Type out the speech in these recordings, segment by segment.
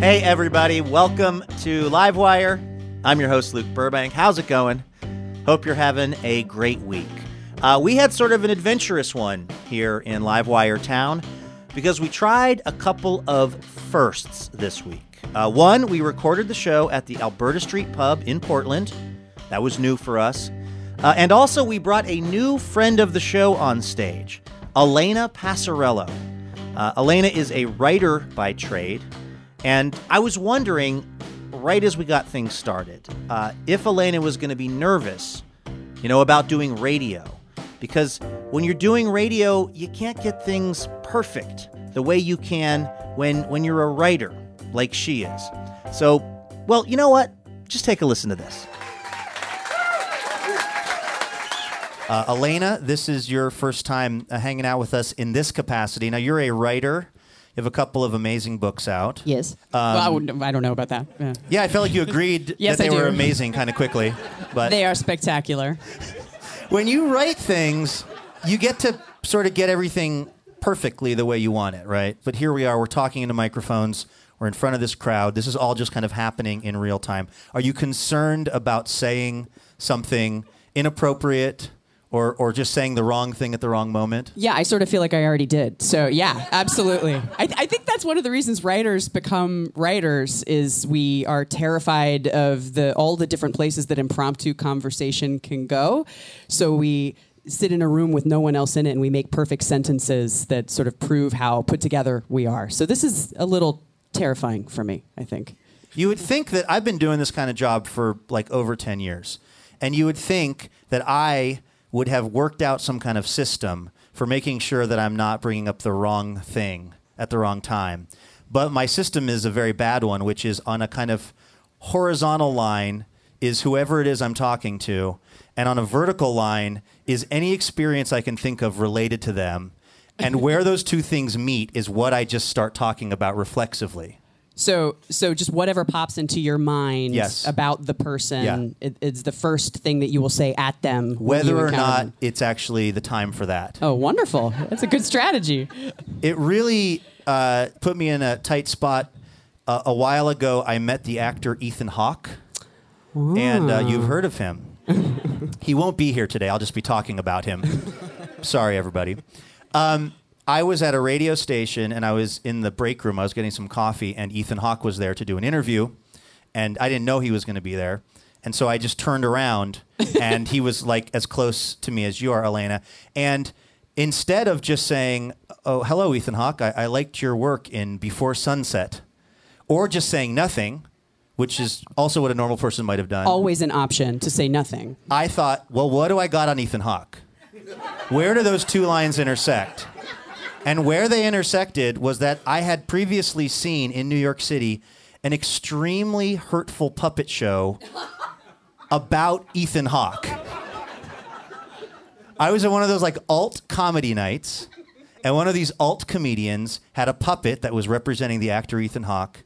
Hey, everybody, welcome to Livewire. I'm your host, Luke Burbank. How's it going? Hope you're having a great week. Uh, we had sort of an adventurous one here in Livewire Town because we tried a couple of firsts this week. Uh, one, we recorded the show at the Alberta Street Pub in Portland. That was new for us. Uh, and also, we brought a new friend of the show on stage, Elena Passarello. Uh, Elena is a writer by trade. And I was wondering, right as we got things started, uh, if Elena was going to be nervous, you know, about doing radio. Because when you're doing radio, you can't get things perfect the way you can when, when you're a writer, like she is. So, well, you know what? Just take a listen to this. Uh, Elena, this is your first time uh, hanging out with us in this capacity. Now, you're a writer. You have a couple of amazing books out. Yes. Um, well, I, wouldn't, I don't know about that. Yeah. Yeah, I felt like you agreed Yes, that they were amazing kind of quickly. But They are spectacular. when you write things, you get to sort of get everything perfectly the way you want it, right? But here we are, we're talking into microphones, we're in front of this crowd. This is all just kind of happening in real time. Are you concerned about saying something inappropriate or, or just saying the wrong thing at the wrong moment? Yeah, I sort of feel like I already did. So yeah, absolutely. I, I think that's one of the reasons writers become writers is we are terrified of the all the different places that impromptu conversation can go. So we sit in a room with no one else in it and we make perfect sentences that sort of prove how put together we are. So this is a little terrifying for me, I think. You would think that I've been doing this kind of job for like over 10 years. And you would think that I would have worked out some kind of system for making sure that I'm not bringing up the wrong thing at the wrong time. But my system is a very bad one, which is on a kind of horizontal line is whoever it is I'm talking to, and on a vertical line is any experience I can think of related to them. And where those two things meet is what I just start talking about reflexively. So, so just whatever pops into your mind Yes. about the person, Yeah. it, it's the first thing that you will say at them, when whether or encounter not them. it's actually the time for that. Oh, wonderful! That's a good strategy. It really uh, put me in a tight spot. Uh, a while ago, I met the actor Ethan Hawke, and uh, you've heard of him. he won't be here today. I'll just be talking about him. Sorry, everybody. Um, I was at a radio station and I was in the break room. I was getting some coffee, and Ethan Hawke was there to do an interview, and I didn't know he was going to be there. And so I just turned around, and he was like as close to me as you are, Elena. And instead of just saying, "Oh, hello, Ethan Hawke. I, I liked your work in Before Sunset," or just saying nothing, which is also what a normal person might have done. Always an option to say nothing. I thought, well, what do I got on Ethan Hawke? Where do those two lines intersect? And where they intersected was that I had previously seen in New York City an extremely hurtful puppet show about Ethan Hawke. I was at one of those like alt comedy nights, and one of these alt comedians had a puppet that was representing the actor Ethan Hawke,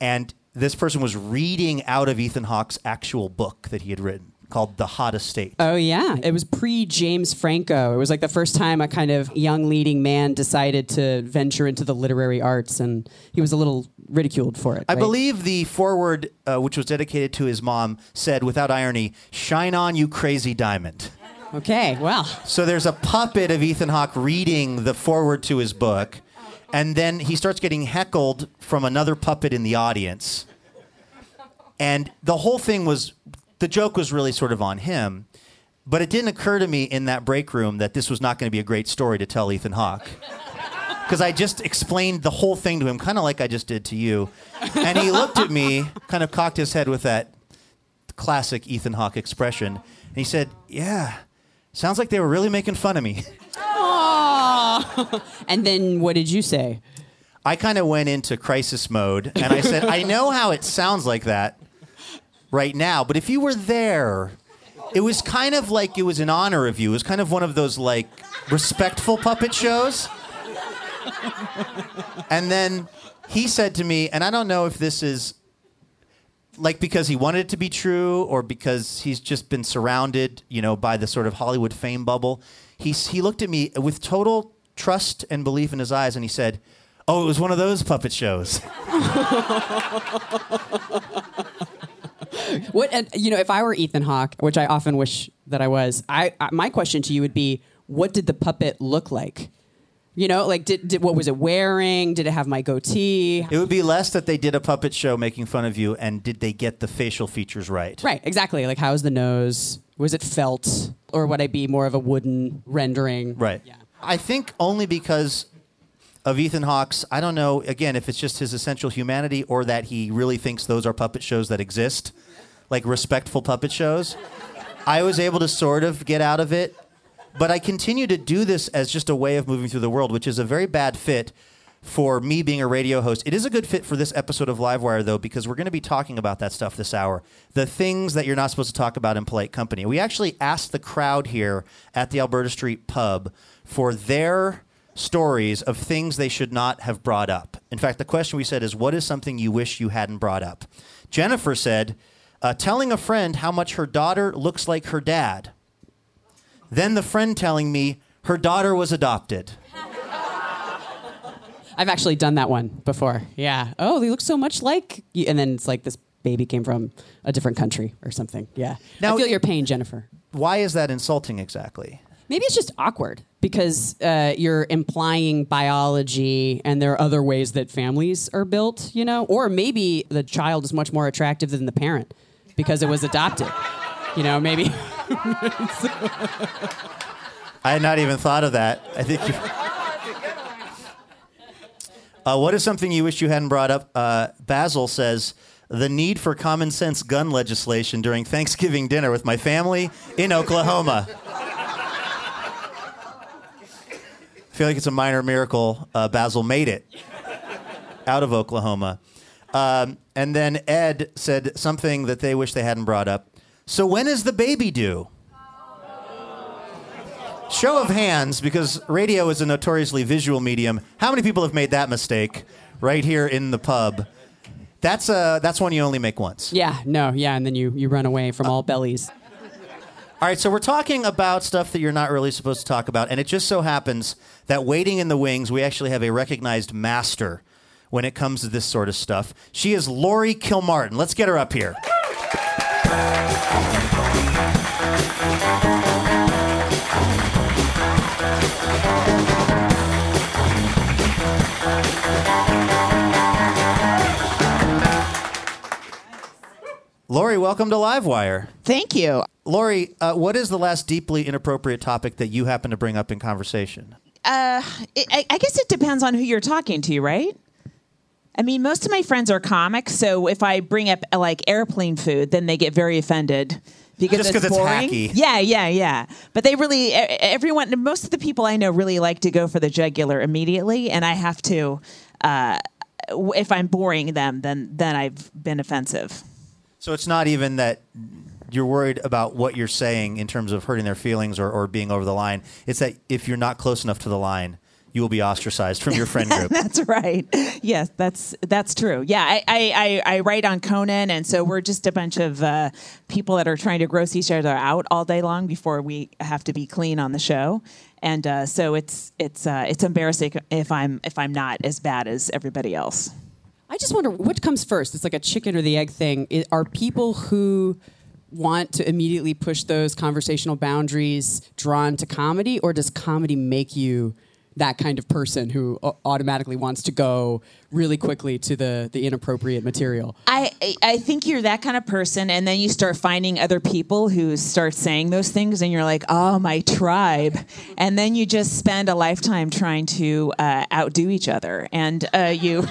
and this person was reading out of Ethan Hawke's actual book that he had written. Called The Hottest State. Oh yeah, it was pre James Franco. It was like the first time a kind of young leading man decided to venture into the literary arts, and he was a little ridiculed for it. I right? believe the foreword, uh, which was dedicated to his mom, said, without irony, "Shine on, you crazy diamond." Okay, well, So there's a puppet of Ethan Hawke reading the foreword to his book, and then he starts getting heckled from another puppet in the audience. And the whole thing was, the joke was really sort of on him. But it didn't occur to me in that break room that this was not going to be a great story to tell Ethan Hawke. Because I just explained the whole thing to him, kind of like I just did to you. And he looked at me, kind of cocked his head with that classic Ethan Hawke expression. And he said, Yeah, sounds like they were really making fun of me. and then what did you say? I kind of went into crisis mode and I said, I know how it sounds like that right now, but if you were there, it was kind of like it was in honor of you. It was kind of one of those like respectful puppet shows. and then he said to me, and I don't know if this is like because he wanted it to be true or because he's just been surrounded, you know, by the sort of Hollywood fame bubble. He he looked at me with total trust and belief in his eyes and he said, "Oh, it was one of those puppet shows." What and, you know, if I were Ethan Hawke, which I often wish that I was, I, I my question to you would be, what did the puppet look like? You know, like did, did what was it wearing? Did it have my goatee? It would be less that they did a puppet show making fun of you and did they get the facial features right? Right, exactly. Like how's the nose? Was it felt, or would I be more of a wooden rendering? Right. Yeah. I think only because of Ethan Hawke's, I don't know, again, if it's just his essential humanity or that he really thinks those are puppet shows that exist, like respectful puppet shows. I was able to sort of get out of it, but I continue to do this as just a way of moving through the world, which is a very bad fit for me being a radio host. It is a good fit for this episode of Livewire, though, because we're going to be talking about that stuff this hour. The things that you're not supposed to talk about in polite company. We actually asked the crowd here at the Alberta Street Pub for their stories of things they should not have brought up. In fact, the question we said is, What is something you wish you hadn't brought up? Jennifer said, uh, Telling a friend how much her daughter looks like her dad. Then the friend telling me her daughter was adopted. I've actually done that one before. Yeah. Oh, they look so much like, you. and then it's like this baby came from a different country or something. Yeah. Now- I feel your pain, Jennifer. Why is that insulting exactly? Maybe it's just awkward because uh, you're implying biology and there are other ways that families are built, you know? Or maybe the child is much more attractive than the parent because it was adopted. You know, maybe. I had not even thought of that. I think you. Uh, what is something you wish you hadn't brought up? Uh, Basil says the need for common sense gun legislation during Thanksgiving dinner with my family in Oklahoma. I feel like it's a minor miracle uh, Basil made it out of Oklahoma. Um, and then Ed said something that they wish they hadn't brought up. So when is the baby due? Show of hands, because radio is a notoriously visual medium. How many people have made that mistake right here in the pub? That's uh, that's one you only make once. yeah, no, yeah. And then you, you run away from all bellies. All right, so we're talking about stuff that you're not really supposed to talk about, and it just so happens that waiting in the wings, we actually have a recognized master when it comes to this sort of stuff. She is Laurie Kilmartin. Let's get her up here. Laurie, welcome to Livewire. Thank you. Laurie, uh, what is the last deeply inappropriate topic that you happen to bring up in conversation? Uh, I, I guess it depends on who you're talking to, right? I mean, most of my friends are comics, so if I bring up like airplane food, then they get very offended because Just it's it's boring. hacky. Yeah, yeah, yeah. But they really, everyone, most of the people I know really like to go for the jugular immediately, and I have to. Uh, if I'm boring them, then then I've been offensive. So it's not even that you're worried about what you're saying in terms of hurting their feelings or, or being over the line. It's that if you're not close enough to the line, you will be ostracized from your friend group. That's right. Yes, that's that's true. Yeah, I, I, I, write on Conan, and so we're just a bunch of uh, people that are trying to gross each other out all day long before we have to be clean on the show. And uh, so it's it's uh, it's embarrassing if I'm if I'm not as bad as everybody else. I just wonder what comes first. It's like a chicken or the egg thing. I- Are people who want to immediately push those conversational boundaries drawn to comedy, or does comedy make you that kind of person who automatically wants to go really quickly to the the inappropriate material? I- I think you're that kind of person, and then you start finding other people who start saying those things, and you're like, oh, my tribe, and then you just spend a lifetime trying to uh, outdo each other, and uh, you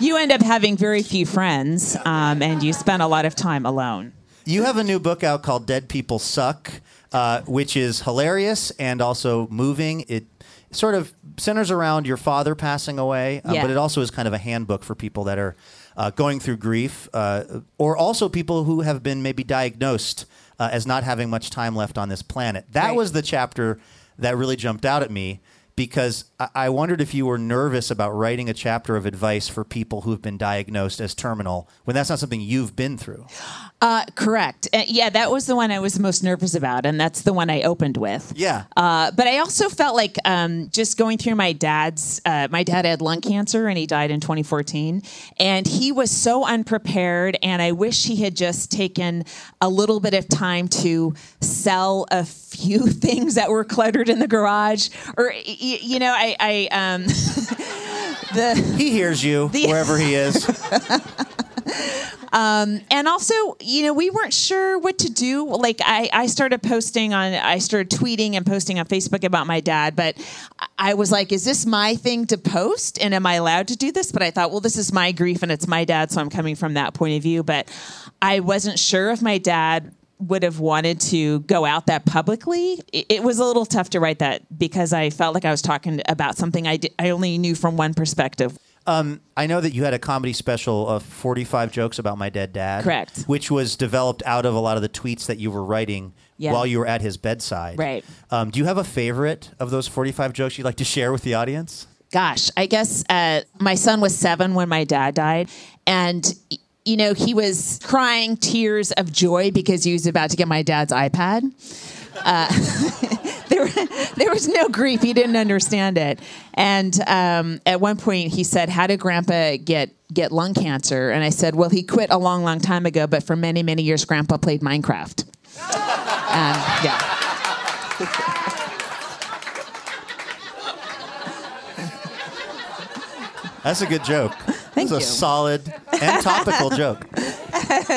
you end up having very few friends, um, and you spend a lot of time alone. You have a new book out called Dead People Suck, uh, which is hilarious and also moving. It sort of centers around your father passing away, uh, Yeah. but it also is kind of a handbook for people that are uh, going through grief uh, or also people who have been maybe diagnosed uh, as not having much time left on this planet. That Right. was the chapter that really jumped out at me. Because I- wondered if you were nervous about writing a chapter of advice for people who've been diagnosed as terminal when that's not something you've been through. Uh, correct. Uh, yeah, that was the one I was most nervous about, and that's the one I opened with. Yeah. Uh, but I also felt like um, just going through my dad's. Uh, my dad had lung cancer, and he died in 2014. And he was so unprepared, and I wish he had just taken a little bit of time to sell a few things that were cluttered in the garage, or you know, I. I um, the He hears you The- wherever he is. and also you know we weren't sure what to do. Like I, I started posting on i started tweeting and posting on facebook about my dad but i was like is this my thing to post? And am i allowed to do this? But i thought well this is my grief and it's my dad so i'm coming from that point of view. But i wasn't sure if my dad would have wanted to go out that publicly it, it was a little tough to write that because i felt like i was talking about something i, di- I only knew from one perspective Um, I know that you had a comedy special of 45 jokes about my dead dad. Correct. Which was developed out of a lot of the tweets that you were writing Yeah. while you were at his bedside. Right. Um, do you have a favorite of those 45 jokes you'd like to share with the audience? gosh, I guess uh, my son was seven when my dad died, and you know he was crying tears of joy because he was about to get my dad's iPad. Uh, there, there was no grief. He didn't understand it, and um, at one point he said, "How did Grandpa get?" Get lung cancer, and I said, "Well, he quit a long, long time ago, but for many, many years, Grandpa played Minecraft." Um, yeah. That's a good joke. Thank That's you. a solid and topical joke.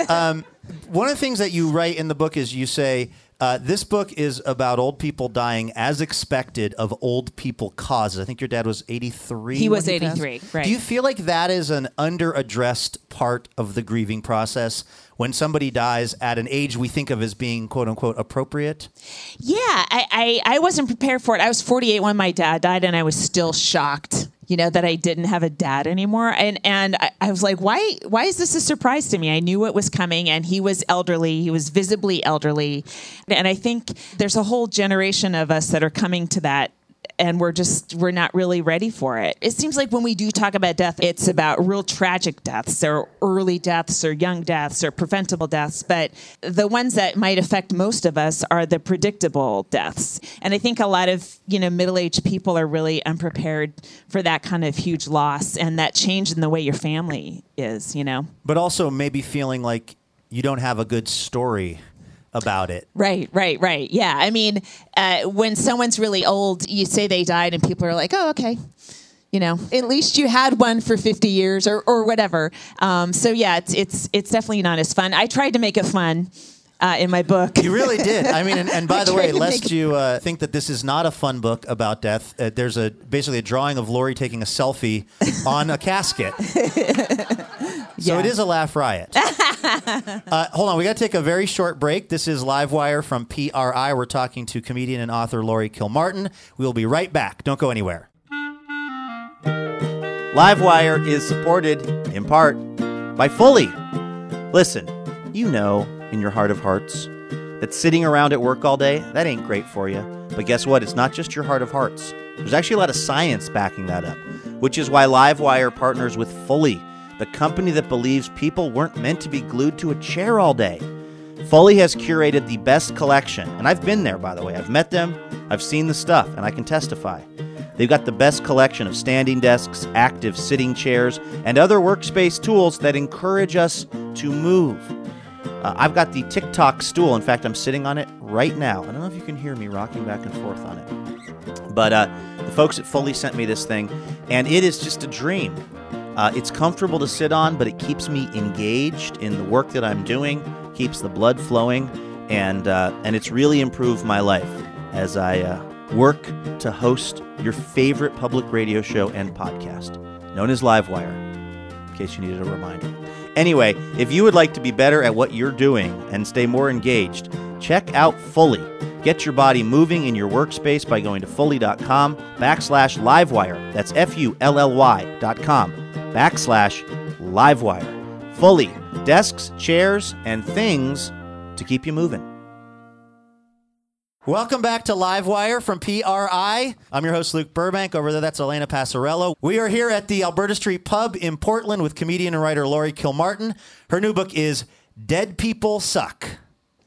Um, one of the things that you write in the book is you say, uh, this book is about old people dying as expected of old people causes. I think your dad was 83. He was when passed. 83, right. Do you feel like that is an underaddressed part of the grieving process when somebody dies at an age we think of as being quote unquote appropriate? Yeah, I, I, I wasn't prepared for it. I was 48 when my dad died, and I was still shocked, you know, that I didn't have a dad anymore. And and I, I was like, why why is this a surprise to me? I knew it was coming, and he was elderly. He was visibly elderly, and I think there's a whole generation of us that are coming to that and we're just we're not really ready for it. It seems like when we do talk about death, it's about real tragic deaths or early deaths or young deaths or preventable deaths, but the ones that might affect most of us are the predictable deaths. And I think a lot of, you know, middle-aged people are really unprepared for that kind of huge loss and that change in the way your family is, you know. But also maybe feeling like you don't have a good story about it. Right, right, right. Yeah. I mean, uh, when someone's really old, you say they died, and people are like, oh, okay. You know, at least you had one for 50 years or, or whatever. Um, so, yeah, it's, it's, it's definitely not as fun. I tried to make it fun uh, in my book. You really did. I mean, and, and by the way, lest you uh, think that this is not a fun book about death, uh, there's a basically a drawing of Laurie taking a selfie on a casket. So Yeah. it is a laugh riot. uh, hold on, we got to take a very short break. This is Livewire from PRI. We're talking to comedian and author Laurie Kilmartin. We will be right back. Don't go anywhere. Livewire is supported in part by Fully. Listen, you know in your heart of hearts that sitting around at work all day, that ain't great for you. But guess what? It's not just your heart of hearts. There's actually a lot of science backing that up, which is why Livewire partners with Fully, the company that believes people weren't meant to be glued to a chair all day. Fully has curated the best collection, and I've been there, by the way. I've met them, I've seen the stuff, and I can testify. They've got the best collection of standing desks, active sitting chairs, and other workspace tools that encourage us to move. Uh, I've got the TikTok stool. In fact, I'm sitting on it right now. I don't know if you can hear me rocking back and forth on it. But uh, the folks at Fully sent me this thing, and it is just a dream. Uh, it's comfortable to sit on, but it keeps me engaged in the work that I'm doing, keeps the blood flowing, and uh, and it's really improved my life as I uh, work to host your favorite public radio show and podcast, known as Livewire. In case you needed a reminder. Anyway, if you would like to be better at what you're doing and stay more engaged, check out Fully. Get your body moving in your workspace by going to fully.com backslash livewire. That's F U L L Y dot com backslash livewire. Fully. Desks, chairs, and things to keep you moving. Welcome back to Livewire from PRI. I'm your host, Luke Burbank. Over there, that's Elena Passarello. We are here at the Alberta Street Pub in Portland with comedian and writer Laurie Kilmartin. Her new book is Dead People Suck.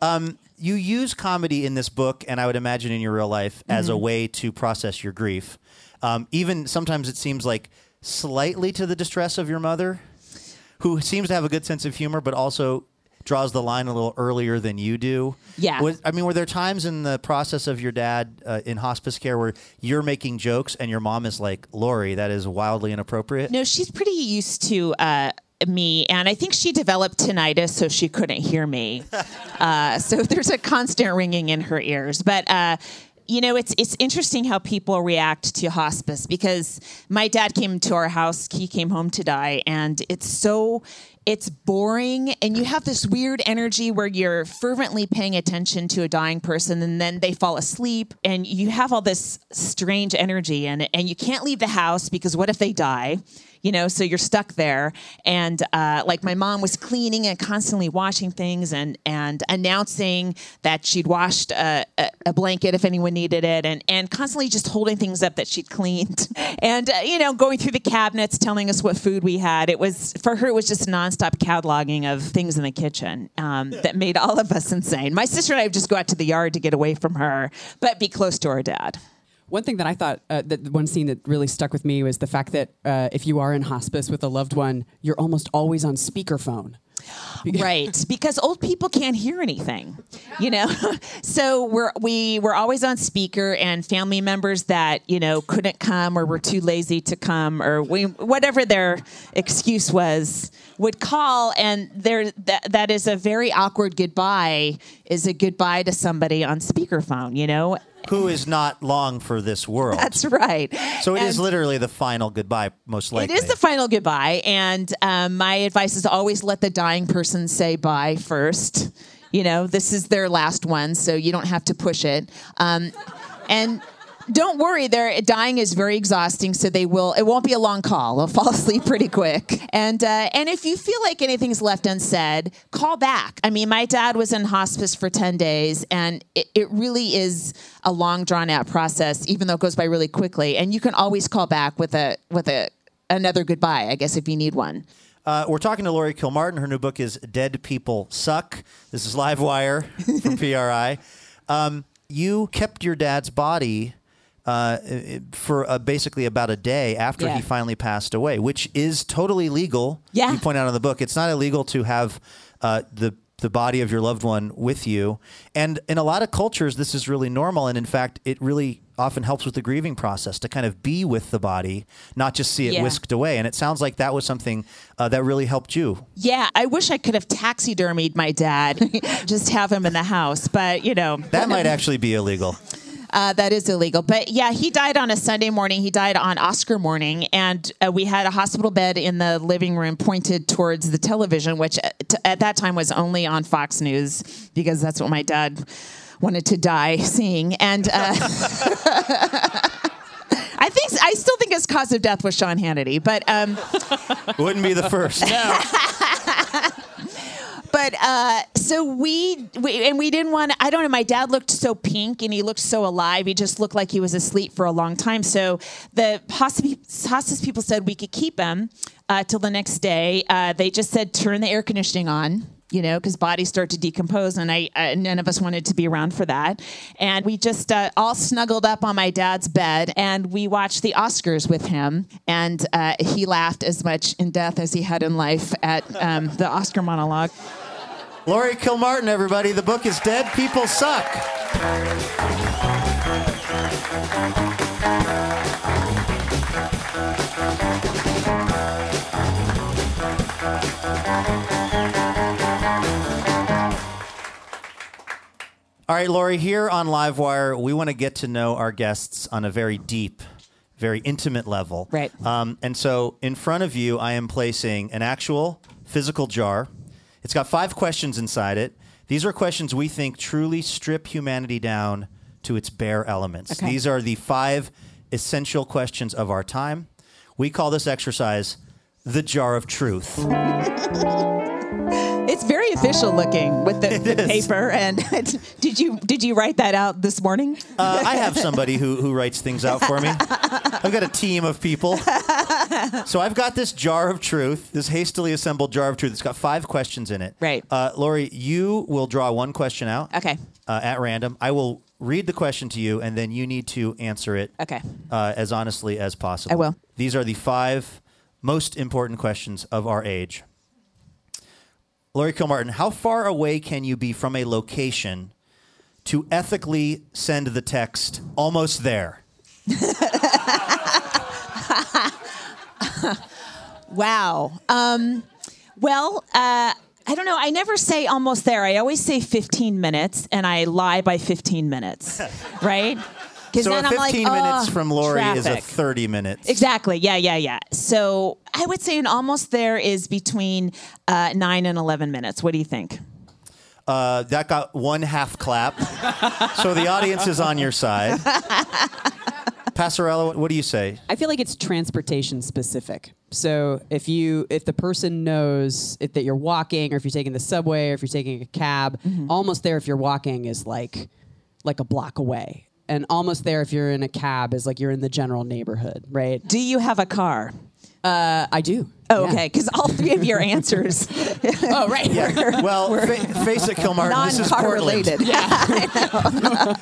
Um, you use comedy in this book, and I would imagine in your real life, as a way to process your grief. Um, even sometimes it seems like slightly to the distress of your mother, who seems to have a good sense of humor, but also draws the line a little earlier than you do. Yeah. Was, I mean, were there times in the process of your dad uh, in hospice care where you're making jokes and your mom is like, Laurie, that is wildly inappropriate? No, she's pretty used to uh, me, and I think she developed tinnitus, so she couldn't hear me. uh, so there's a constant ringing in her ears. But uh, you know, it's it's interesting how people react to hospice because my dad came to our house. He came home to die, and it's so it's boring and you have this weird energy where you're fervently paying attention to a dying person and then they fall asleep and you have all this strange energy and and you can't leave the house because what if they die you know so you're stuck there. And uh, like my mom was cleaning and constantly washing things and and announcing that she'd washed a, a, a blanket if anyone needed it and and constantly just holding things up that she'd cleaned. And uh, you know going through the cabinets telling us what food we had. It was for her it was just nonstop cataloging of things in the kitchen um, that made all of us insane. My sister and i would just go out to the yard to get away from her but be close to our dad One thing that I thought, uh, that one scene that really stuck with me was the fact that uh, if you are in hospice with a loved one, you're almost always on speakerphone. right because old people can't hear anything you know so we're we were always on speaker and family members that you know couldn't come or were too lazy to come or we, whatever their excuse was would call and there that, that is a very awkward goodbye is a goodbye to somebody on speakerphone you know Who is not long for this world? that's right so it is And- literally the final goodbye, most likely. It is the final goodbye, and um, my advice is always let the dying person say bye first. You know, this is their last one, so you don't have to push it. Um, and don't worry, their dying is very exhausting, so they will. It won't be a long call. They'll fall asleep pretty quick. And uh, and if you feel like anything's left unsaid, call back. I mean, my dad was in hospice for ten days, and it, it really is a long, drawn out process, even though it goes by really quickly. And you can always call back with a with a another goodbye, I guess, if you need one. Uh, we're talking to Laurie Kilmartin. Her new book is Dead People Suck. This is Livewire from PRI. Um, you kept your dad's body uh, for uh, basically about a day after Yeah. he finally passed away, which is totally legal. Yeah. You point out in the book, it's not illegal to have uh, the the body of your loved one with you. And in a lot of cultures, this is really normal. And in fact, it really often helps with the grieving process to kind of be with the body, not just see it Yeah. whisked away. And it sounds like that was something uh, that really helped you. Yeah, I wish I could have taxidermied my dad, just have him in the house. But you know, That might actually be illegal. Uh, that is illegal. But yeah, he died on a Sunday morning. He died on Oscar morning, and uh, we had a hospital bed in the living room pointed towards the television, which at, t- at that time was only on Fox News because that's what my dad wanted to die seeing. And uh, I think I still think his cause of death was Sean Hannity, but. Um, Wouldn't be the first. but but uh, so we, we and we didn't want. I don't know. My dad looked so pink and he looked so alive. He just looked like he was asleep for a long time. So the hospice, hospice people said we could keep him uh, till the next day. Uh, they just said turn the air conditioning on you know, because bodies start to decompose, and I uh, none of us wanted to be around for that. And we just uh, all snuggled up on my dad's bed, and we watched the Oscars with him. And uh, he laughed as much in death as he had in life at um, the Oscar monologue. Laurie Kilmartin, everybody. The book is Dead People Suck. All right, Laurie, here on Livewire, we want to get to know our guests on a very deep, very intimate level. Right. Um, and so in front of you, I am placing an actual physical jar. It's got five questions inside it. These are questions we think truly strip humanity down to its bare elements. Okay. These are the five essential questions of our time. We call this exercise the jar of truth. It's very official looking with the, the paper. And did you did you write that out this morning? Uh, I have somebody who, who writes things out for me. I've got a team of people. So I've got this jar of truth, this hastily assembled jar of truth. It's got five questions in it. Right. Uh, Laurie, you will draw one question out. Okay. Uh, at random. I will read the question to you, and then you need to answer it Okay. uh, as honestly as possible. I will. These are the five most important questions of our age. Laurie Kilmartin, how far away can you be from a location to ethically send the text almost there? Wow. Um, well, uh, I don't know. I never say almost there. I always say 15 minutes, and I lie by 15 minutes, right? Because So then a I'm like, 15 minutes "Oh, from Laurie is a 30 minutes. Exactly. Yeah, yeah, yeah. So I would say an almost there is between uh, nine and 11 minutes. What do you think? Uh, that got one half clap. so the audience is on your side. Passarello, what do you say? I feel like it's transportation specific. So if you if the person knows if that you're walking or if you're taking the subway or if you're taking a cab, almost there if you're walking is like like a block away. And almost there if you're in a cab is like you're in the general neighborhood, right? Do you have a car? Uh, I do. Oh, Yeah. okay. Because all three of your answers Oh, right. Yeah. Well, fa- face it, Kilmartin. This is non-car Portland. related.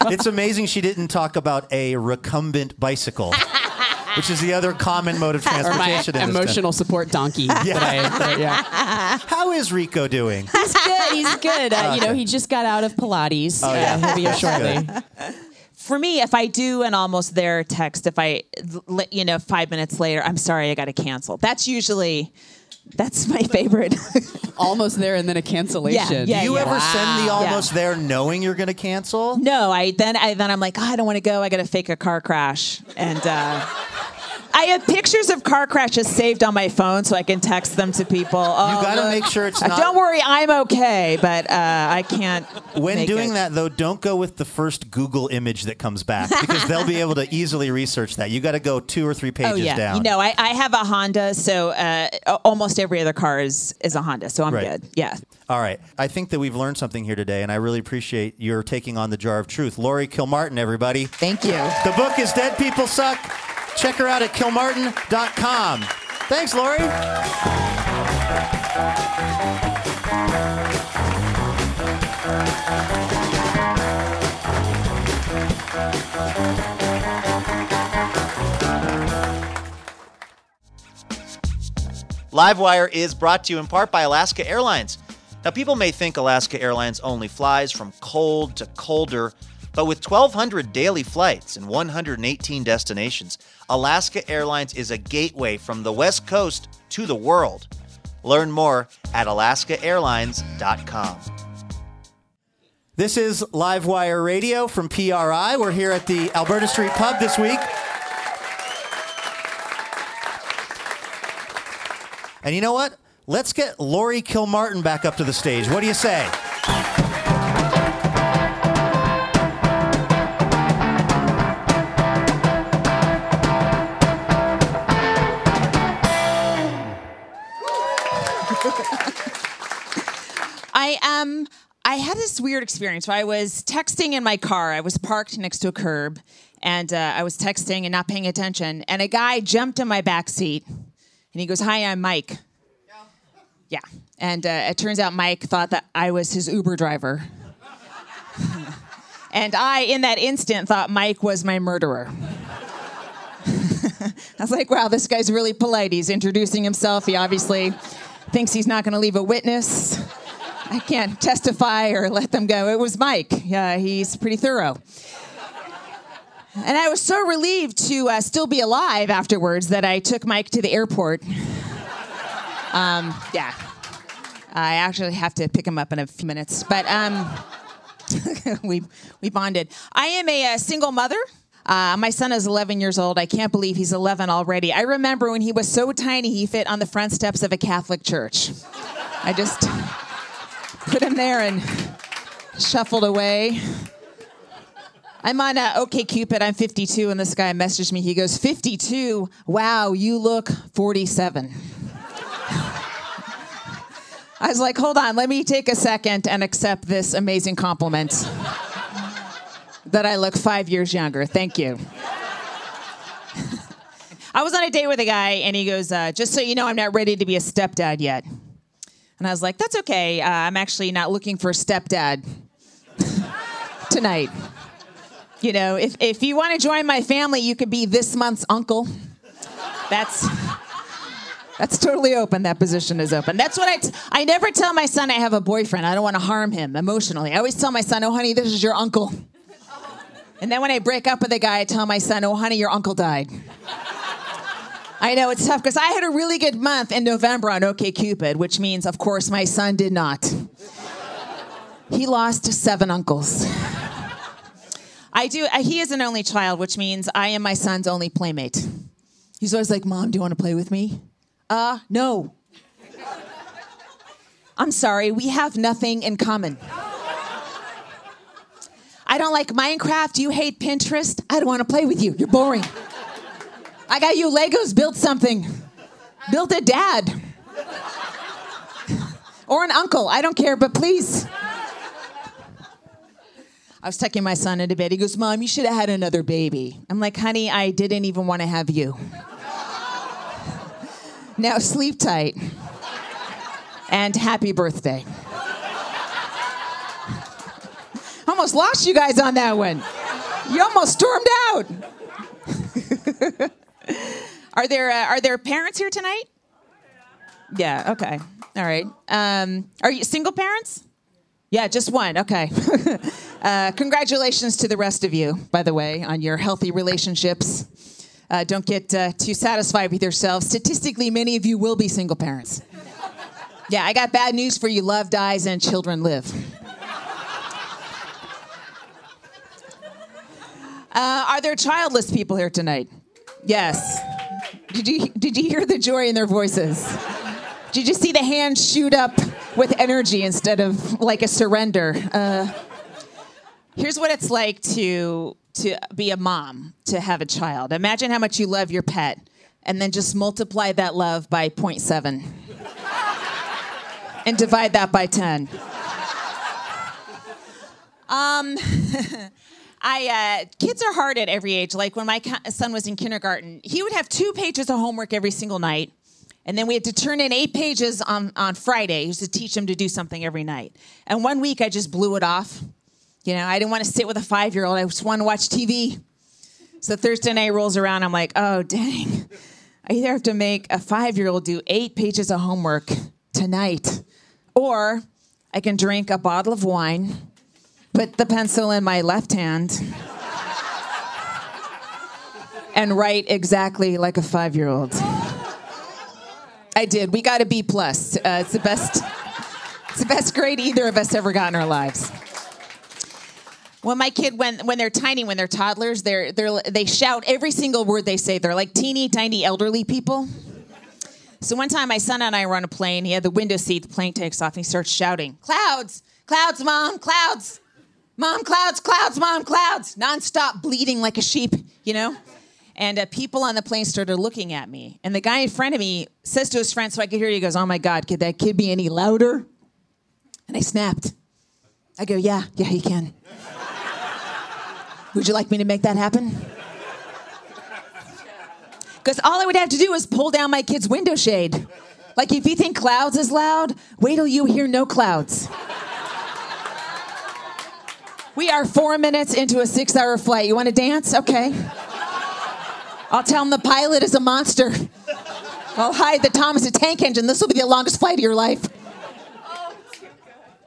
It's amazing she didn't talk about a recumbent bicycle, which is the other common mode of Or my transportation. emotional support donkey. that I- that yeah. How is Rico doing? He's good. He's good. Uh, You know, he just got out of Pilates. Oh, yeah. Uh, he'll be here shortly. good. For me, if I do an almost there text, if I, l- you know, five minutes later, I'm sorry, I got to cancel. That's usually, that's my favorite. Almost there, and then a cancellation. Yeah, Do you yeah. ever send the Wow. almost there knowing you're going to cancel? no, I then I then I'm like, oh, I don't want to go. I got to fake a car crash, and uh, I have pictures of car crashes saved on my phone so I can text them to people. Oh, You got to look. make sure it's Uh, not. don't worry, I'm okay, but uh, I can't. When make doing it. that, though, don't go with the first Google image that comes back because they'll be able to easily research that. You got to go two or three pages Oh yeah, down. you know I, I have a Honda, so uh, almost every other car is is a Honda, so I'm Right. good. Yeah. All right. I think that we've learned something here today, and I really appreciate your taking on the jar of truth. Laurie Kilmartin, everybody. Thank you. The book is Dead People Suck. Check her out at kilmartin.com. Thanks, Laurie. Livewire is brought to you in part by Alaska Airlines. Now, people may think Alaska Airlines only flies from cold to colder, but with 1,200 daily flights and 118 destinations, Alaska Airlines is a gateway from the West Coast to the world. Learn more at alaskaairlines.com. This is Livewire Radio from PRI. We're here at the Alberta Street Pub this week. And you know what? Let's get Laurie Kilmartin back up to the stage. What do you say? I Um, I had this weird experience where I was texting in my car. I was parked next to a curb, and uh, I was texting and not paying attention. And a guy jumped in my back seat, and he goes, "Hi, I'm Mike." Yeah, and uh, it turns out Mike thought that I was his Uber driver, and I, in that instant, thought Mike was my murderer. I was like, "Wow, this guy's really polite. He's introducing himself. He obviously thinks he's not going to leave a witness." I can't testify or let them go. It was Mike. Yeah, he's pretty thorough. And I was so relieved to uh, still be alive afterwards that I took Mike to the airport. Um, yeah. I actually have to pick him up in a few minutes, but um, we we bonded. I am a, a single mother. Uh, my son is 11 years old. I can't believe he's 11 already. I remember when he was so tiny he fit on the front steps of a Catholic church. I just put him there and shuffled away. I'm on OK Cupid. I'm 52, and this guy messaged me. He goes, 52. Wow, you look 47. I was like, hold on, let me take a second and accept this amazing compliment that I look five years younger. Thank you. I was on a date with a guy, and he goes, uh, just so you know, I'm not ready to be a stepdad yet. And I was like, that's okay. Uh, I'm actually not looking for a stepdad tonight. You know, if, if you want to join my family, you could be this month's uncle. That's that's totally open. That position is open. That's what I. T- I never tell my son I have a boyfriend. I don't want to harm him emotionally. I always tell my son, "Oh, honey, this is your uncle." And then when I break up with a guy, I tell my son, "Oh, honey, your uncle died." I know it's tough because I had a really good month in November on OKCupid, which means, of course, my son did not. He lost seven uncles. I do. uh, He is an only child, which means I am my son's only playmate. He's always like, "Mom, do you want to play with me?" Uh, no. I'm sorry, we have nothing in common. I don't like Minecraft. You hate Pinterest. I don't want to play with you. You're boring. I got you Legos. Build something. Build a dad. Or an uncle. I don't care, but please. I was tucking my son into bed. He goes, Mom, you should have had another baby. I'm like, honey, I didn't even want to have you. Now sleep tight. And happy birthday. almost lost you guys on that one. You almost stormed out. are there uh, are there parents here tonight? Yeah. Okay. All right. Um, are you single parents? Yeah, just one. Okay. uh, congratulations to the rest of you, by the way, on your healthy relationships. Uh, don't get uh, too satisfied with yourselves. Statistically, many of you will be single parents. Yeah, I got bad news for you. Love dies and children live. Uh, are there childless people here tonight? Yes. Did you did you hear the joy in their voices? Did you see the hands shoot up with energy instead of like a surrender? Uh, here's what it's like to to be a mom to have a child. Imagine how much you love your pet, and then just multiply that love by 0.7 and divide that by 10. Um. I uh, kids are hard at every age. Like when my son was in kindergarten, he would have two pages of homework every single night, and then we had to turn in eight pages on on Fridays to teach him to do something every night. And one week I just blew it off. You know, I didn't want to sit with a five year old. I just wanted to watch TV. So Thursday night rolls around. I'm like, oh dang, I either have to make a five year old do eight pages of homework tonight, or I can drink a bottle of wine put the pencil in my left hand and write exactly like a five year old. I did. We got a B plus. Uh, it's the best. It's the best grade either of us ever got in our lives. When my kid, when when they're tiny, when they're toddlers, they're they're they shout every single word they say. They're like teeny tiny elderly people. So one time, my son and I were on a plane. He had the window seat. The plane takes off, and he starts shouting, "Clouds, clouds, mom, clouds!" Mom, clouds, clouds, mom, clouds, nonstop bleeding like a sheep, you know? And uh, people on the plane started looking at me. And the guy in front of me says to his friend, so I could hear, he goes, Oh my God, could that kid be any louder? And I snapped. I go, Yeah, yeah, you can. Would you like me to make that happen? Because all I would have to do is pull down my kid's window shade. Like, if you think clouds is loud, wait till you hear no clouds. We are four minutes into a six hour flight. You want to dance? Okay. I'll tell him the pilot is a monster. I'll hide the Thomas a Tank Engine. This will be the longest flight of your life.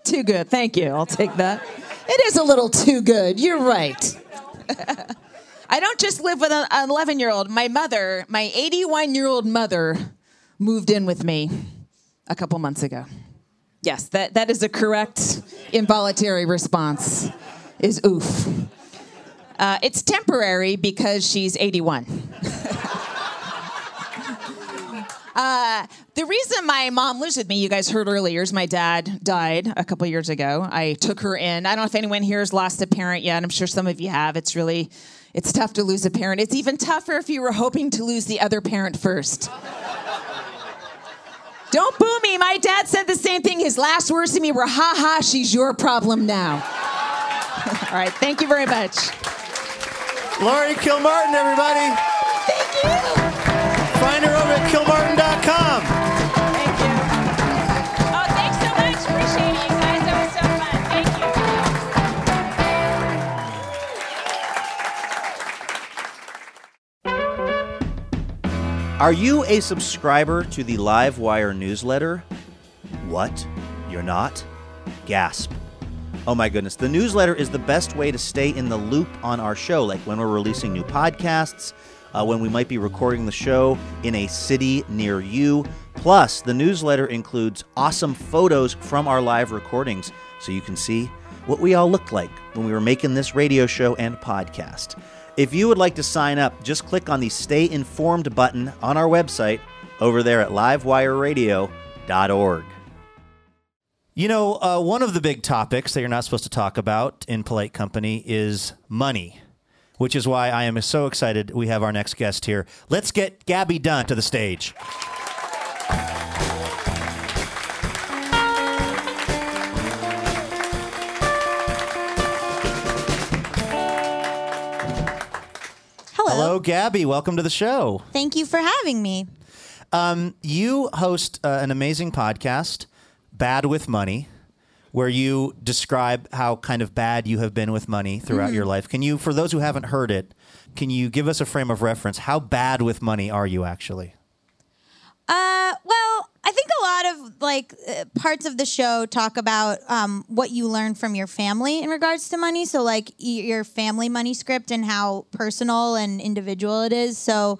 Too good. Thank you. I'll take that. It is a little too good. You're right. I don't just live with an 11 year old. My mother, my 81 year old mother, moved in with me a couple months ago. Yes, that, that is a correct involuntary response. Is oof. Uh, it's temporary because she's 81. uh, the reason my mom lives with me, you guys heard earlier, is my dad died a couple years ago. I took her in. I don't know if anyone here has lost a parent yet. I'm sure some of you have. It's really, it's tough to lose a parent. It's even tougher if you were hoping to lose the other parent first. Don't boo me. My dad said the same thing. His last words to me were, ha ha, she's your problem now. All right, thank you very much. Laurie Kilmartin, everybody. Thank you. Find her over at kilmartin.com. Thank you. Oh, thanks so much. Appreciate it, you guys. That was so fun. Thank you. Are you a subscriber to the Livewire newsletter? What? You're not? Gasp. Oh my goodness. The newsletter is the best way to stay in the loop on our show, like when we're releasing new podcasts, uh, when we might be recording the show in a city near you. Plus, the newsletter includes awesome photos from our live recordings so you can see what we all looked like when we were making this radio show and podcast. If you would like to sign up, just click on the Stay Informed button on our website over there at livewireradio.org. You know, uh, one of the big topics that you're not supposed to talk about in polite company is money, which is why I am so excited we have our next guest here. Let's get Gabby Dunn to the stage. Hello. Hello, Gabby. Welcome to the show. Thank you for having me. Um, you host uh, an amazing podcast, Bad with Money, where you describe how kind of bad you have been with money throughout Mm-hmm. your life. Can you, for those who haven't heard it, can you give us a frame of reference? How bad with money are you actually? Uh, well, I think a lot of like uh, parts of the show talk about um, what you learn from your family in regards to money. So, like y- your family money script and how personal and individual it is. So,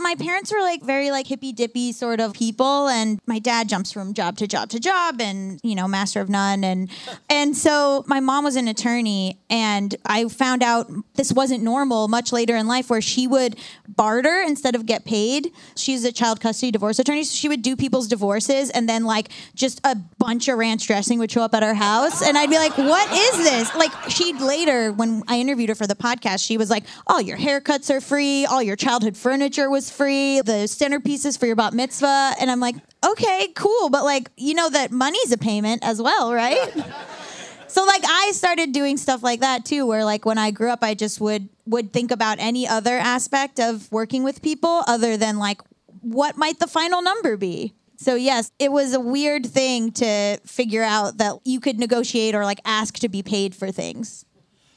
my parents were like very like hippy dippy sort of people and my dad jumps from job to job to job and you know master of none and and so my mom was an attorney and i found out this wasn't normal much later in life where she would barter instead of get paid. She's a child custody divorce attorney so she would do people's divorces and then like just a bunch of ranch dressing would show up at our house and i'd be like what is this? Like she'd later when i interviewed her for the podcast she was like all your haircuts are free. All your childhood furniture was free the centerpieces for your bat mitzvah and i'm like okay cool but like you know that money's a payment as well right so like I started doing stuff like that too where like when I grew up I just would would think about any other aspect of working with people other than like what might the final number be. So yes, it was a weird thing to figure out that you could negotiate or like ask to be paid for things.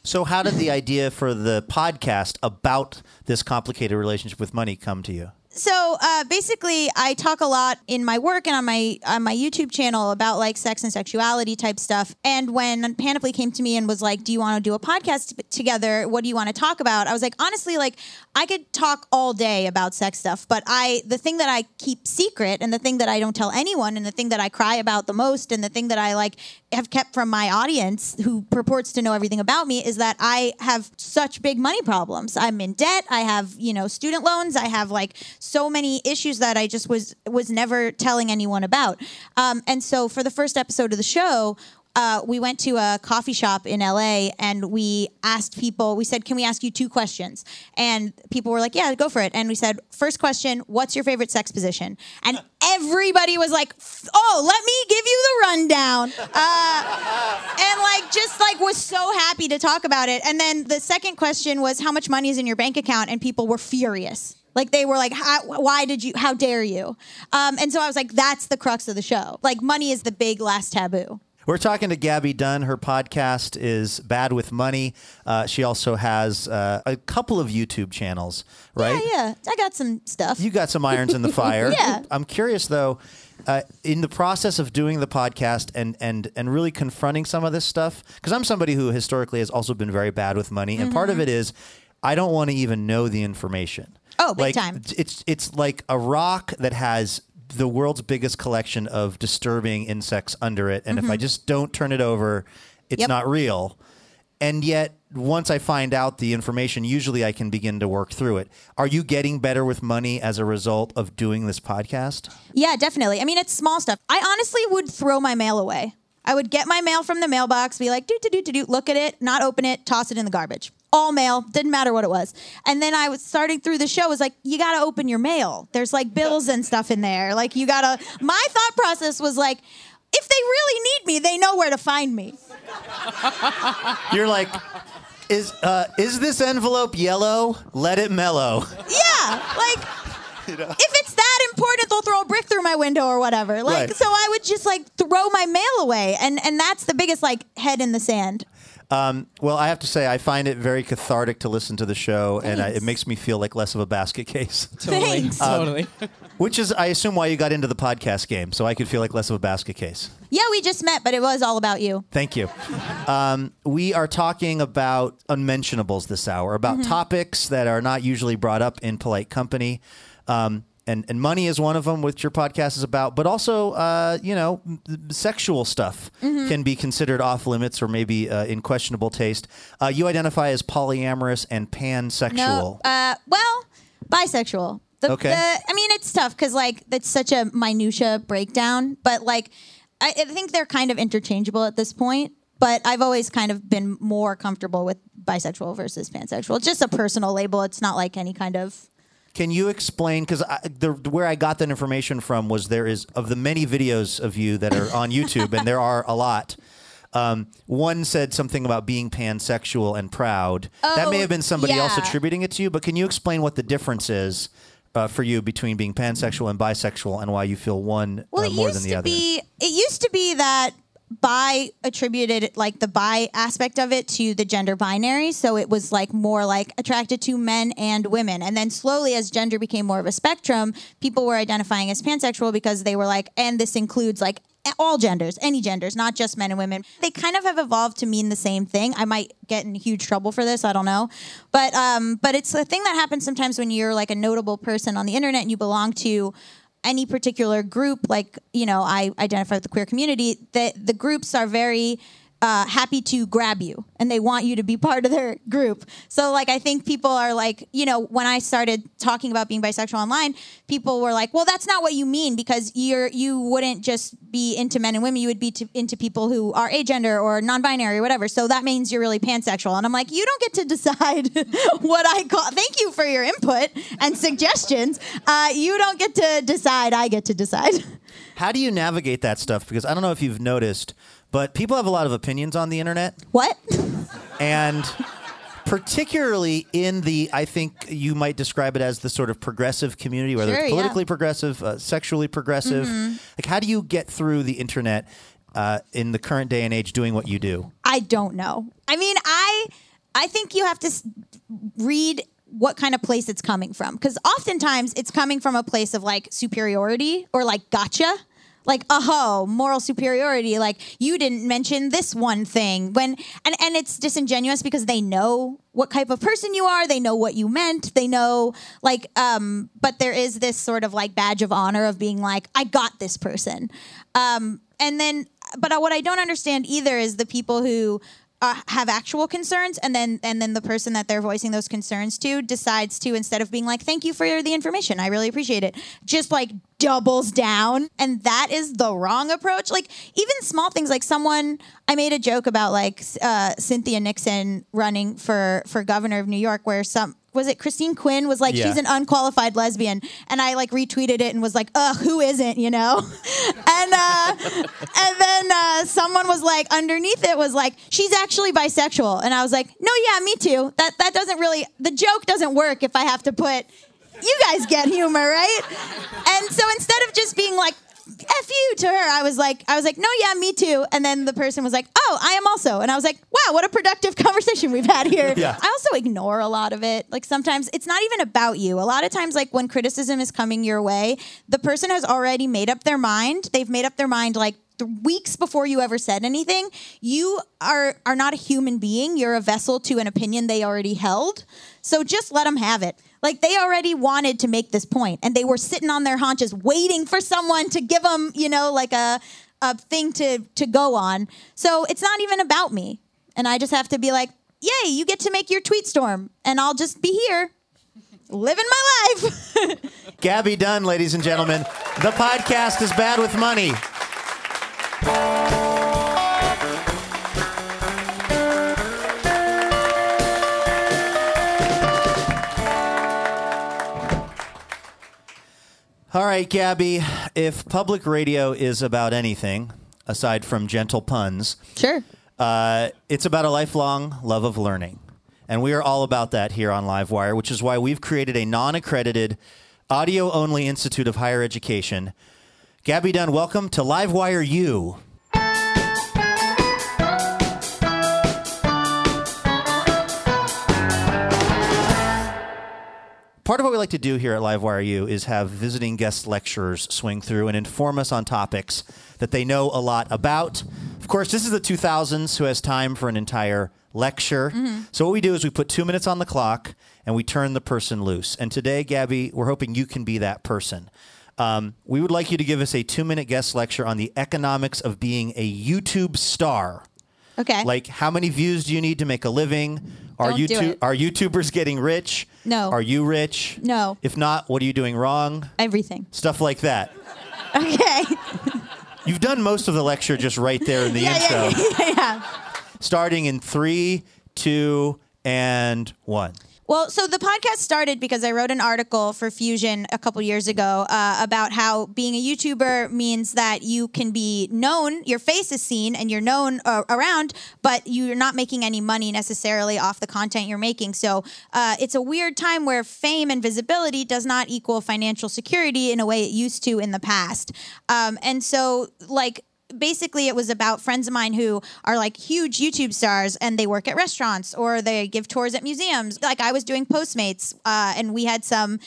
So, how did the idea for the podcast about this complicated relationship with money come to you? So uh, basically i talk a lot in my work and on my on my youtube channel about like sex and sexuality type stuff. And when panoply came to me and was like do you want to do a podcast together? What do you want to talk about? I was like honestly like i could talk all day about sex stuff but i the thing that i keep secret and the thing that i don't tell anyone and the thing that i cry about the most and the thing that i like have kept from my audience who purports to know everything about me is that i have such big money problems. I'm in debt. I have you know student loans. I have like so many issues that I just was was never telling anyone about. Um, and so for the first episode of the show, uh, we went to a coffee shop in LA and we asked people. We said, "Can we ask you two questions?" And people were like, "Yeah, go for it." And we said, first question, what's your favorite sex position?" And everybody was like, "Oh, let me give you the rundown." Uh, and like just like was so happy to talk about it. And then the second question was, "How much money is in your bank account?" And people were furious. Like they were like, "Why did you? How dare you?" Um, and so I was like, "That's the crux of the show. Like money is the big last taboo." We're talking to Gabby Dunn. Her podcast is Bad with Money. Uh, she also has uh, a couple of YouTube channels, right? Yeah, yeah. I got some stuff. You got some irons in the fire. Yeah. I'm curious though, uh, in the process of doing the podcast and and and really confronting some of this stuff, because I'm somebody who historically has also been very bad with money, and part of it is I don't want to even know the information. Oh, big like, time. It's it's like a rock that has the world's biggest collection of disturbing insects under it, and if I just don't turn it over, it's Mm-hmm. Yep. not real. And yet, once I find out the information, usually I can begin to work through it. Are you getting better with money as a result of doing this podcast? Yeah, definitely. I mean, it's small stuff. I honestly would throw my mail away. I would get my mail from the mailbox, be like, do, do, do, do, do, look at it, not open it, toss it in the garbage. All mail, didn't matter what it was. And then I was starting through the show, was like, you got to open your mail. There's like bills and stuff in there. Like, you got to. My thought process was like, if they really need me, they know where to find me. You're like, is uh, is this envelope yellow? Let it mellow. Yeah, like if it's that important, they'll throw a brick through my window or whatever. Like, Right. so I would just like throw my mail away, and and that's the biggest like head in the sand. Um, well, I have to say, I find it very cathartic to listen to the show, and I, it makes me feel like less of a basket case. Totally. Thanks. Totally. Which is, I assume, why you got into the podcast game, so I could feel like less of a basket case. Yeah, we just met, but it was all about you. Thank you. Um, we are talking about unmentionables this hour, about Mm-hmm. topics that are not usually brought up in polite company. Um, and, and money is one of them, which your podcast is about, but also, uh, you know, m- sexual stuff Mm-hmm. can be considered off limits or maybe uh, in questionable taste. Uh, you identify as polyamorous and pansexual. No, uh, well, bisexual. The, Okay. the- I mean, it's tough because like that's such a minutia breakdown, but like I, I think they're kind of interchangeable at this point. But I've always kind of been more comfortable with bisexual versus pansexual. It's just a personal label. It's not like any kind of Can you explain? Because the where I got that information from was there is of the many videos of you that are on YouTube, and there are a lot. Um, one said something about being pansexual and proud. that may Oh, have been somebody else attributing it to you, but can you explain what the difference is uh, for you between being pansexual and bisexual, and why you feel one Well, uh, more than the to other? be. It used to be that bi attributed like the bi aspect of it to the gender binary. So it was like more like attracted to men and women. And then slowly as gender became more of a spectrum people were identifying as pansexual because they were like and this includes like all genders any genders not just men and women. They kind of have evolved to mean the same thing. I might get in huge trouble for this i don't know. But um but it's a thing that happens sometimes when you're like a notable person on the internet and you belong to any particular group, like you know, I identify with the queer community, that the groups are very uh, happy to grab you and they want you to be part of their group. So, like, I think people are like, you know, when I started talking about being bisexual online, people were like, "Well, that's not what you mean because you're you wouldn't just be into men and women; you would be to, into people who are agender or non-binary or whatever. So that means you're really pansexual." And I'm like, "You don't get to decide what I call." Thank you for your input and suggestions. Uh, you don't get to decide; I get to decide. How do you navigate that stuff? Because I don't know if you've noticed, but people have a lot of opinions on the internet. what? and particularly in the i think you might describe it as the sort of progressive community whether Sure, it's yeah. Mm-hmm. politically progressive uh, sexually progressive like how do you get through the internet uh, in the current day and age doing what you do I don't know. I mean, I I think you have to s- read what kind of place it's coming from because oftentimes it's coming from a place of like superiority or like gotcha. Like, oh, moral superiority. Like, you didn't mention this one thing when, and and it's disingenuous because they know what type of person you are. They know what you meant. They know, like, um. But there is this sort of like badge of honor of being like, I got this person. Um. And then, but what I don't understand either is the people who uh, have actual concerns, and then and then the person that they're voicing those concerns to decides to instead of being like, "Thank you for the information, I really appreciate it," just like doubles down, and that is the wrong approach. Like even small things, like someone I made a joke about like uh, Cynthia Nixon running for for governor of New York, where some was it Christine Quinn was like Yeah. she's an unqualified lesbian, and I like retweeted it and was like, "Ugh, who isn't?" You know, and uh, and then uh, someone was like underneath it was like she's actually bisexual, and I was like, "No, yeah, me too." That that doesn't really the joke doesn't work if I have to put. You guys get humor, right? And so instead of just being like F you to her. I was like, I was like, no, yeah, me too. And then the person was like, oh, I am also. And I was like, wow, what a productive conversation we've had here. Yeah. I also ignore a lot of it. Like sometimes it's not even about you. A lot of times, like when criticism is coming your way, the person has already made up their mind. They've made up their mind like th- weeks before you ever said anything. You are are not a human being. You're a vessel to an opinion they already held. So just let them have it. Like they already wanted to make this point, and they were sitting on their haunches waiting for someone to give them, you know, like a a thing to to go on. So it's not even about me, and I just have to be like, "Yay, you get to make your tweet storm," and I'll just be here, living my life. Gabby Dunn, ladies and gentlemen. The podcast is bad with money. All right, Gabby, if public radio is about anything, aside from gentle puns, sure. uh, it's about a lifelong love of learning. And we are all about that here on Livewire, which is why we've created a non accredited, audio only Institute of Higher Education. Gabby Dunn, welcome to Livewire U. Part of what we like to do here at Livewire U is have visiting guest lecturers swing through and inform us on topics that they know a lot about. Of course, this is the 2000s who has time for an entire lecture. So, what we do is we put two minutes on the clock and we turn the person loose. And today, Gabby, we're hoping you can be that person. Um, we would like you to give us a two minute guest lecture on the economics of being a YouTube star. Okay. Like, how many views do you need to make a living? Are Don't do YouTube it. are YouTubers getting rich? No. Are you rich? No. If not, what are you doing wrong? Everything. Stuff like that. Okay. You've done most of the lecture just right there in the yeah, intro. yeah, yeah, yeah. Starting in three, two, and one. Well, so the podcast started because I wrote an article for Fusion a couple years ago uh, about how being a YouTuber means that you can be known, your face is seen, and you're known uh, around, but you're not making any money necessarily off the content you're making. So uh, it's a weird time where fame and visibility does not equal financial security in a way it used to in the past. Um, and so, like, basically it was about friends of mine who are like huge YouTube stars and they work at restaurants or they give tours at museums. Like I was doing Postmates uh, and we had some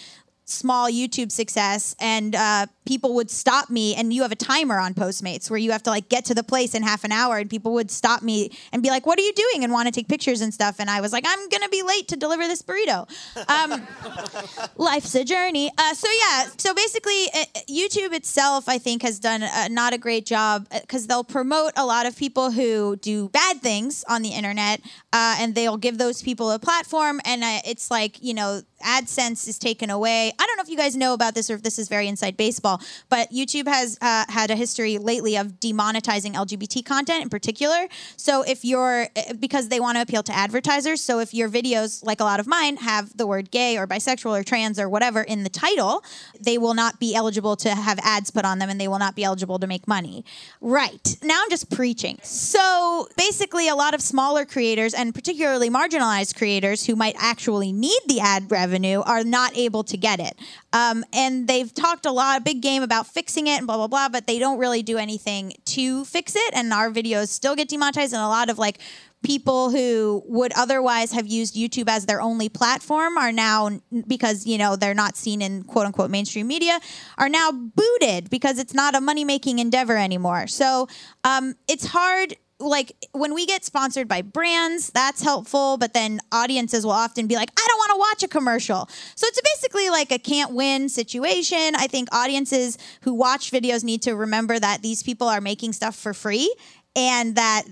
small YouTube success and uh, people would stop me and you have a timer on Postmates where you have to like get to the place in half an hour and people would stop me and be like, what are you doing? And want to take pictures and stuff. And I was like, I'm going to be late to deliver this burrito. Um, life's a journey. Uh, so yeah, so basically, uh, YouTube itself, I think, has done uh, not a great job because they'll promote a lot of people who do bad things on the internet, uh, and they'll give those people a platform, and uh, it's like you know. AdSense is taken away. I don't know if you guys know about this or if this is very inside baseball, but YouTube has uh, had a history lately of demonetizing LGBT content in particular. So if you're, uh, because they want to appeal to advertisers, so if your videos, like a lot of mine, have the word gay or bisexual or trans or whatever in the title, they will not be eligible to have ads put on them and they will not be eligible to make money. Right. Now I'm just preaching. So basically, a lot of smaller creators and particularly marginalized creators who might actually need the ad revenue are not able to get it. Um, and they've talked a lot, a big game about fixing it and blah, blah, blah, but they don't really do anything to fix it. And our videos still get demonetized. And a lot of like, people who would otherwise have used YouTube as their only platform are now because you know they're not seen in quote unquote mainstream media are now booted because it's not a money making endeavor anymore. So um, it's hard. Like when we get sponsored by brands, that's helpful, but then audiences will often be like, I don't want to watch a commercial. So it's basically like a can't win situation. I think audiences who watch videos need to remember that these people are making stuff for free and that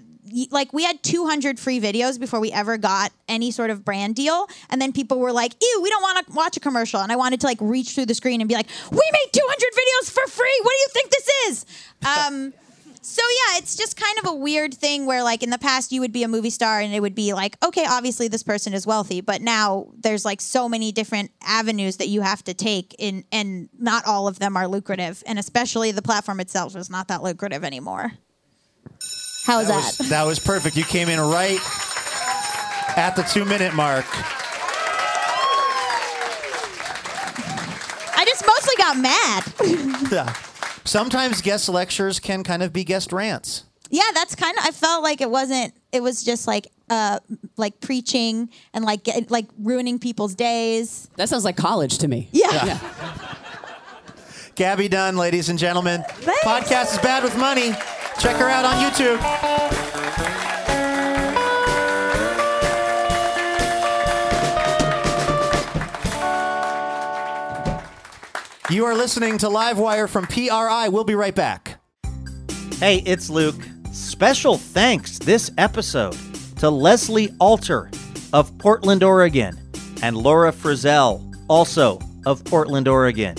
like we had 200 free videos before we ever got any sort of brand deal, and then people were like, "Ew, we don't want to watch a commercial," and I wanted to like reach through the screen and be like, "We made 200 videos for free. What do you think this is?" Um, so yeah, it's just kind of a weird thing where like in the past you would be a movie star and it would be like, okay, obviously this person is wealthy, but now there's like so many different avenues that you have to take in and not all of them are lucrative and especially the platform itself is not that lucrative anymore. How is that? was, that was perfect. You came in right at the two minute mark. I just mostly got mad. Yeah. Sometimes guest lectures can kind of be guest rants. yeah, that's kind of I felt like it wasn't it was just like uh like preaching and like get, like ruining people's days. That sounds like college to me. Yeah. Gabby Dunn, ladies and gentlemen. Podcast is bad with money. Check her out on YouTube. You are listening to Livewire from PRI. We'll be right back. Hey, it's Luke. Special thanks this episode to Leslie Alter of Portland, Oregon, and Laura Frizzell, also of Portland, Oregon.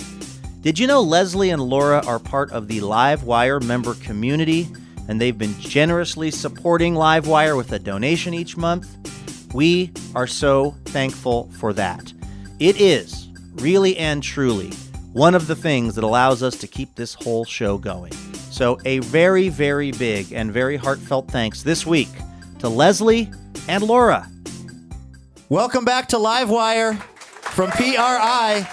Did you know Leslie and Laura are part of the Livewire member community and they've been generously supporting Livewire with a donation each month? We are so thankful for that. It is, really and truly, one of the things that allows us to keep this whole show going. So, a very, very big and very heartfelt thanks this week to Leslie and Laura. Welcome back to Livewire from PRI.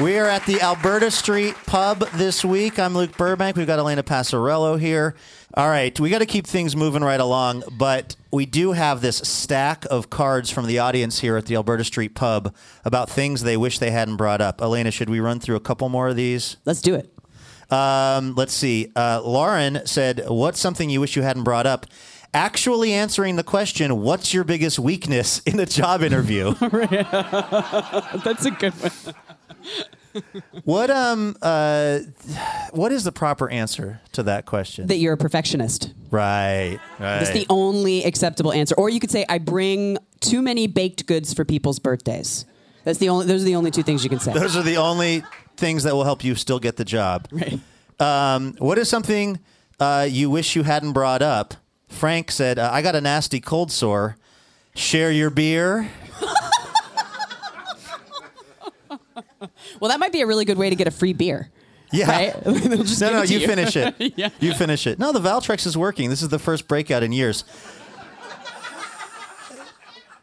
We are at the Alberta Street Pub this week. I'm Luke Burbank. We've got Elena Passarello here. All right, we got to keep things moving right along, but we do have this stack of cards from the audience here at the Alberta Street Pub about things they wish they hadn't brought up. Elena, should we run through a couple more of these? Let's do it. Um, let's see. Uh, Lauren said, What's something you wish you hadn't brought up? Actually answering the question, What's your biggest weakness in a job interview? That's a good one. What um uh what is the proper answer to that question? That you're a perfectionist. right. Right. That's the only acceptable answer. Or you could say, I bring too many baked goods for people's birthdays. That's the only. Those are the only two things you can say. Those are the only things that will help you still get the job. Right. Um, what is something uh, you wish you hadn't brought up? Frank said, uh, "I got a nasty cold sore. Share your beer." Well, that might be a really good way to get a free beer. Yeah. Right? No, no, to you, finish it. yeah. You finish it. No, the Valtrex is working. This is the first breakout in years.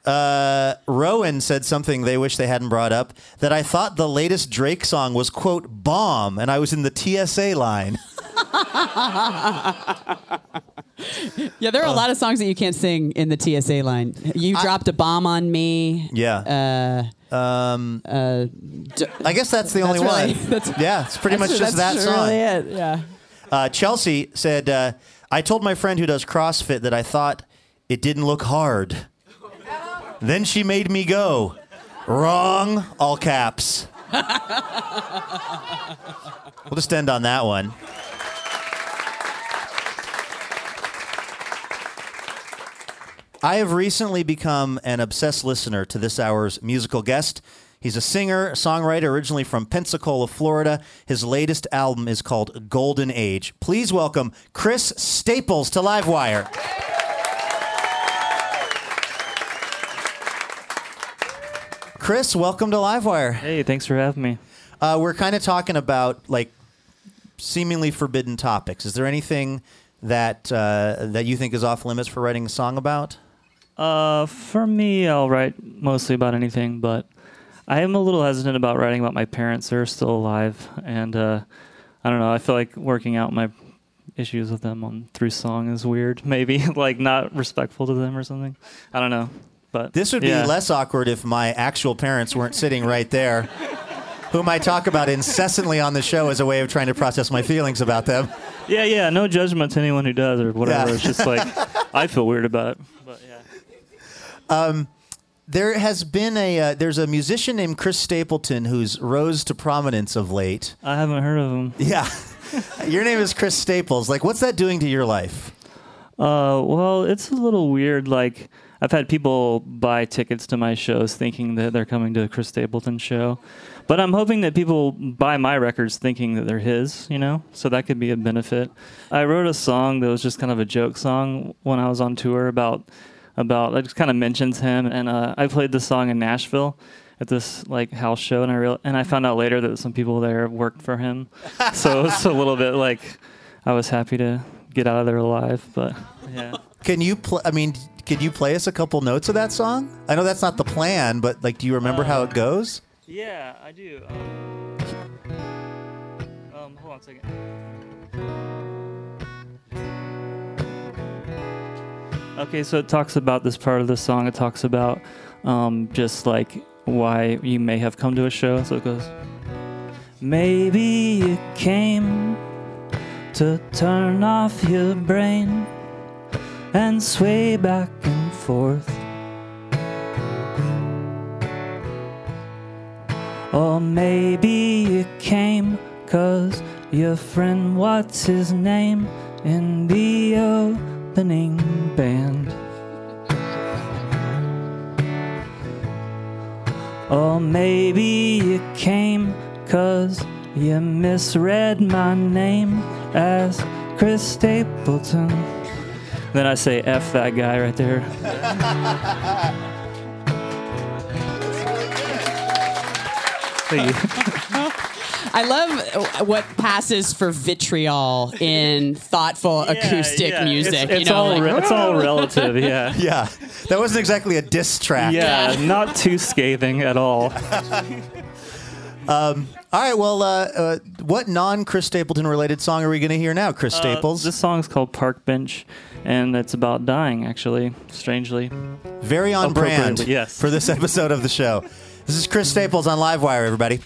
Uh, Rowan said something they wish they hadn't brought up that I thought the latest Drake song was quote bomb, and I was in the TSA line. Yeah, there are a lot of songs that you can't sing in the TSA line. You dropped a bomb on me. Yeah. Uh, Um, uh, I guess that's the only really- one. that's- yeah, it's pretty much just that that's song. really it. Yeah. Uh, Chelsea said, uh, I told my friend who does CrossFit that I thought it didn't look hard. then she made me go. Wrong, all caps. we'll just end on that one. I have recently become an obsessed listener to this hour's musical guest. He's a singer, songwriter, originally from Pensacola, Florida. His latest album is called Golden Age. Please welcome Chris Staples to Livewire. Chris, welcome to Livewire. Hey, thanks for having me. Uh, we're kind of talking about like seemingly forbidden topics. Is there anything that uh, that you think is off limits for writing a song about? Uh, for me, I'll write mostly about anything, but I am a little hesitant about writing about my parents. They're still alive, and uh, I don't know. I feel like working out my issues with them on through song is weird. Maybe like not respectful to them or something. I don't know. But This would yeah. be less awkward if my actual parents weren't sitting right there, whom I talk about incessantly on the show as a way of trying to process my feelings about them. Yeah, yeah. No judgment to anyone who does or whatever. Yeah. It's just like I feel weird about it. But yeah. There has been a uh, there's a musician named Chris Stapleton who's rose to prominence of late. I haven't heard of him. Yeah, your name is Chris Staples. Like, what's that doing to your life? Uh, well, it's a little weird. Like, I've had people buy tickets to my shows thinking that they're coming to a Chris Stapleton show, but I'm hoping that people buy my records thinking that they're his. You know, so that could be a benefit. I wrote a song that was just kind of a joke song when I was on tour about about. It just kind of mentions him, and uh, I played the song in Nashville at this like house show, and I real and I found out later that some people there worked for him, so it's a little bit like I was happy to get out of there alive, but yeah. Can you play? I mean, could you play us a couple notes of that song? I know that's not the plan, but like, do you remember how it goes? Yeah, I do. Um, um, hold on a second. Okay, so it talks about this part of the song. It talks about um, just like why you may have come to a show. So it goes, Maybe you came to turn off your brain and sway back and forth. Or maybe you came cause your friend, what's his name, in the opening band. Or maybe you came cause you misread my name as Chris Stapleton. Then I say F that guy right there. Thank you. I love what passes for vitriol in thoughtful acoustic yeah. music. It's, you it's know, all like, re- it's all relative. Yeah. Yeah, that wasn't exactly a diss track. Yeah, not too scathing at all. All right. Well, uh, uh, what non Chris Stapleton related song are we going to hear now, Chris Staples? This song's called Park Bench, and it's about dying. Actually, strangely. Very on brand yes. for this episode of the show. This is Chris Staples on Livewire, everybody.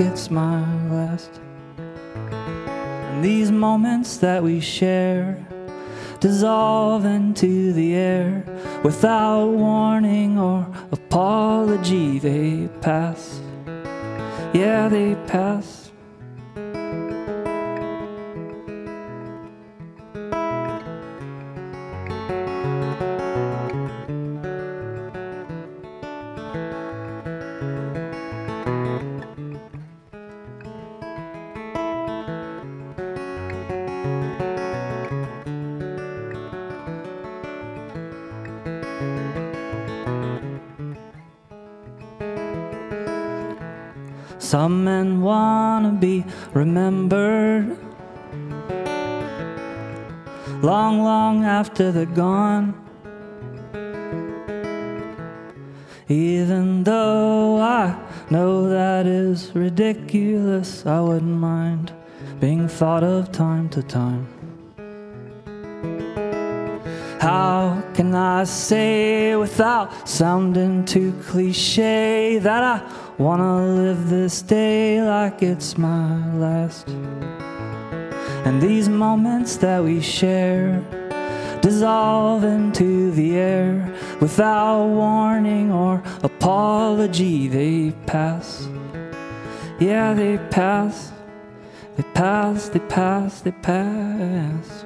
It's my last? And these moments that we share dissolve into the air without warning or apology. They pass, yeah, they pass. Some men wanna be remembered long, long after they're gone. Even though I know that is ridiculous, I wouldn't mind being thought of time to time. How can I say without sounding too cliche that I wanna live this day like it's my last? And these moments that we share dissolve into the air without warning or apology. They pass, yeah, they pass, they pass, they pass, they pass.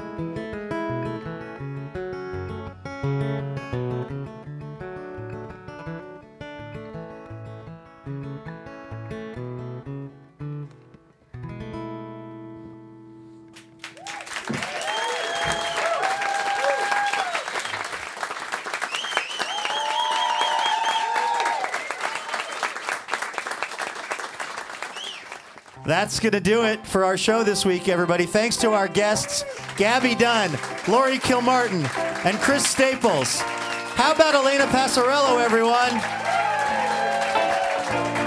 That's going to do it for our show this week, everybody. Thanks to our guests, Gabby Dunn, Laurie Kilmartin, and Chris Staples. How about Elena Passarello, everyone?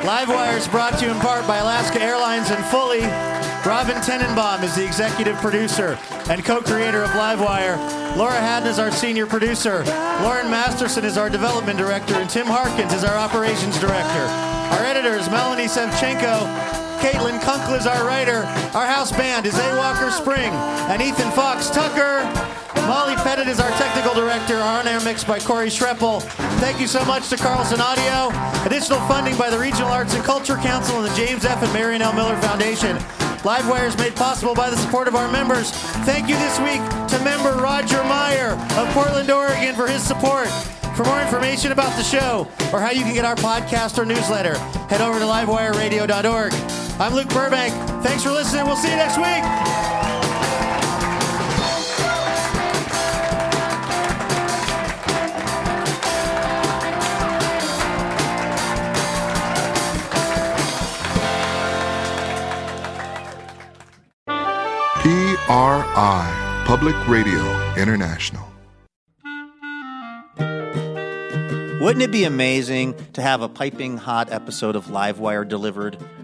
Livewire is brought to you in part by Alaska Airlines and Fully. Robin Tenenbaum is the executive producer and co-creator of Livewire. Laura Haddon is our senior producer. Lauren Masterson is our development director, and Tim Harkins is our operations director. Our editor is Melanie Sevcenko. Caitlin Kunkel is our writer. Our house band is A. Walker Spring and Ethan Fox Tucker. Molly Pettit is our technical director. Our on-air mix by Corey Schreppel. Thank you so much to Carlson Audio. Additional funding by the Regional Arts and Culture Council and the James F. and Marion L. Miller Foundation. Livewire is made possible by the support of our members. Thank you this week to member Roger Meyer of Portland, Oregon for his support. For more information about the show or how you can get our podcast or newsletter, head over to livewireradio.org. I'm Luke Burbank. Thanks for listening. We'll see you next week. PRI, Public Radio International. Wouldn't it be amazing to have a piping hot episode of Livewire delivered